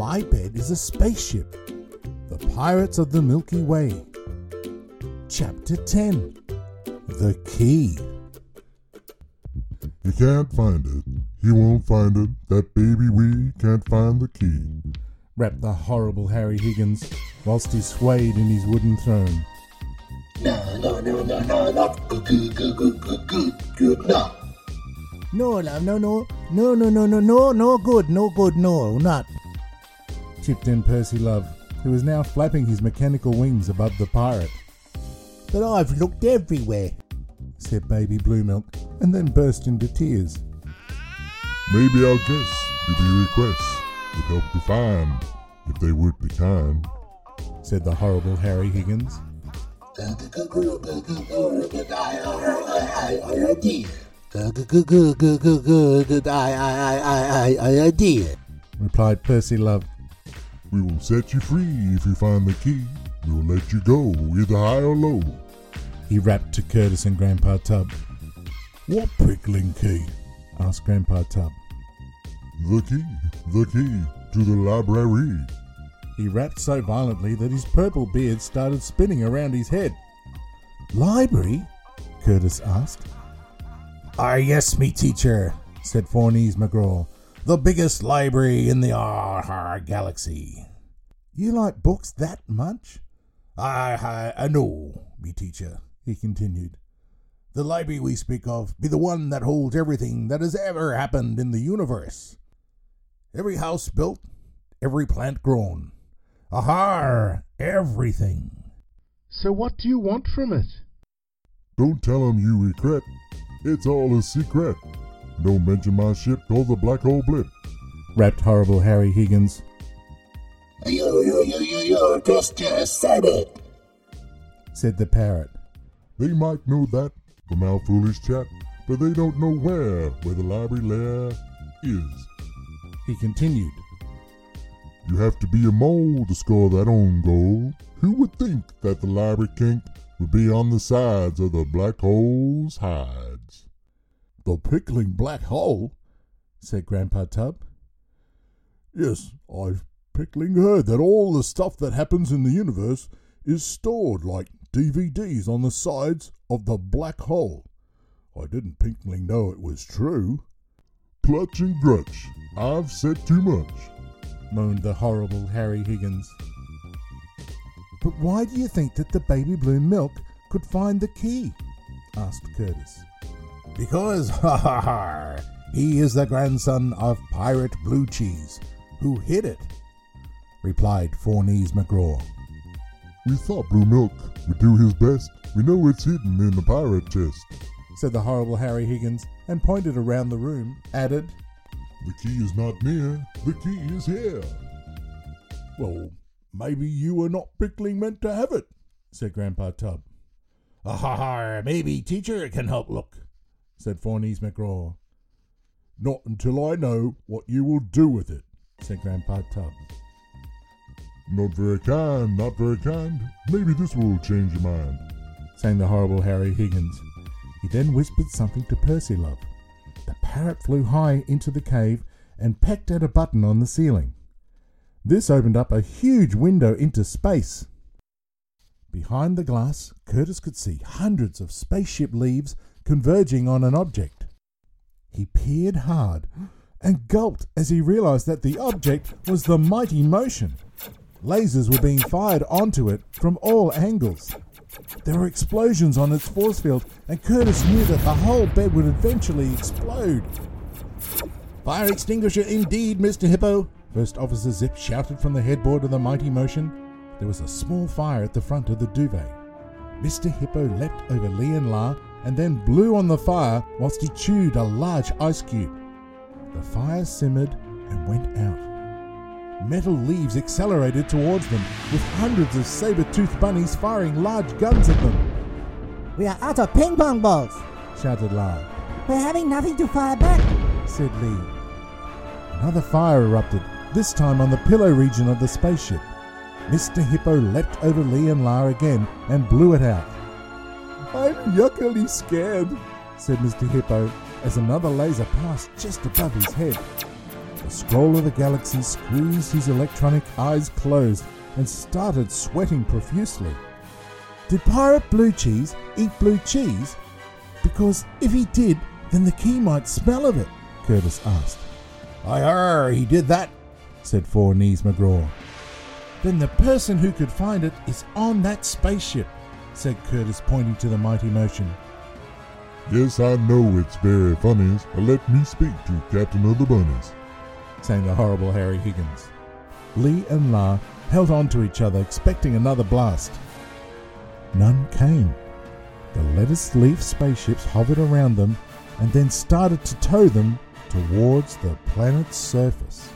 My bed is a spaceship. The Pirates of the Milky Way. Chapter 10 The Key. He can't find it. He won't find it. That baby we can't find the key. rapped the horrible Harry Higgins whilst he swayed in his wooden throne. No, no, no, no, no, not good, good, good, good, good, good, good, no. No, no, no, no, no, no, no, no, no good, no good, no, not chipped in Percy Love, who was now flapping his mechanical wings above the pirate. But I've looked everywhere, said Baby Blue Milk, and then burst into tears. Maybe our guests, if you request, would help to find, if they would be kind, said the horrible Harry Higgins. replied Percy Love, we will set you free if you find the key. We will let you go either high or low. He rapped to Curtis and Grandpa Tub. What prickling key? asked Grandpa Tub. The key, the key to the library. He rapped so violently that his purple beard started spinning around his head. Library? Curtis asked. Ah, yes, me teacher, said Fornese McGraw. The biggest library in the R galaxy. You like books that much? I, I, I know, me teacher, he continued. The library we speak of be the one that holds everything that has ever happened in the universe. Every house built, every plant grown. Ahar, everything. So what do you want from it? Don't tell tell 'em you regret. It's all a secret. Don't mention my ship or the black hole blip. rapped horrible Harry Higgins. You, you, you, you, you just, just said it. said the parrot. They might know that from our foolish chat, but they don't know where, where the library lair is. He continued. You have to be a mole to score that own goal. Who would think that the library kink would be on the sides of the black hole's hides? The pickling black hole, said Grandpa Tub. Yes, I've pickling heard that all the stuff that happens in the universe is stored like DVDs on the sides of the black hole. I didn't pinkling know it was true. Clutch and grutch, I've said too much. moaned the horrible Harry Higgins. But why do you think that the baby blue milk could find the key? asked Curtis. Because, ha ha ha, he is the grandson of Pirate Blue Cheese, who hid it, replied Fornese McGraw. We thought Blue Milk would do his best. We know it's hidden in the pirate chest. said the horrible Harry Higgins, and pointed around the room, added, The key is not near, the key is here. Well, maybe you were not prickling meant to have it, said Grandpa Tub. Ah ha ha, maybe teacher can help look, said Fornese McGraw. Not until I know what you will do with it. said Grandpa Tub. Not very kind, not very kind. Maybe this will change your mind. sang the horrible Harry Higgins. He then whispered something to Percy Love. The parrot flew high into the cave and pecked at a button on the ceiling. This opened up a huge window into space. Behind the glass, Curtis could see hundreds of spaceship leaves converging on an object. He peered hard and gulped as he realized that the object was the mighty motion. Lasers were being fired onto it from all angles. There were explosions on its force field, and Curtis knew that the whole bed would eventually explode. Fire extinguisher indeed, Mr. Hippo! First Officer Zip shouted from the headboard of the Mighty Motion. There was a small fire at the front of the duvet. Mr. Hippo leapt over Lee and La and then blew on the fire whilst he chewed a large ice cube. The fire simmered and went out. Metal leaves accelerated towards them, with hundreds of saber-toothed bunnies firing large guns at them. We are out of ping pong balls. Shouted La. We're having nothing to fire back. said Lee. Another fire erupted, this time on the pillow region of the spaceship. Mr. Hippo leapt over Lee and La again and blew it out. I'm yuckily scared, said Mr. Hippo as another laser passed just above his head. The scroll of the galaxy squeezed his electronic eyes closed and started sweating profusely. Did Pirate Blue Cheese eat blue cheese? Because if he did, then the key might smell of it, Curtis asked. I aye, he did that, said Four Knees McGraw. Then the person who could find it is on that spaceship, said Curtis, pointing to the mighty motion. Yes, I know it's very funny, but let me speak to Captain of the Bunnies, sang the horrible Harry Higgins. Lee and La held on to each other, expecting another blast. None came. The lettuce leaf spaceships hovered around them and then started to tow them towards the planet's surface.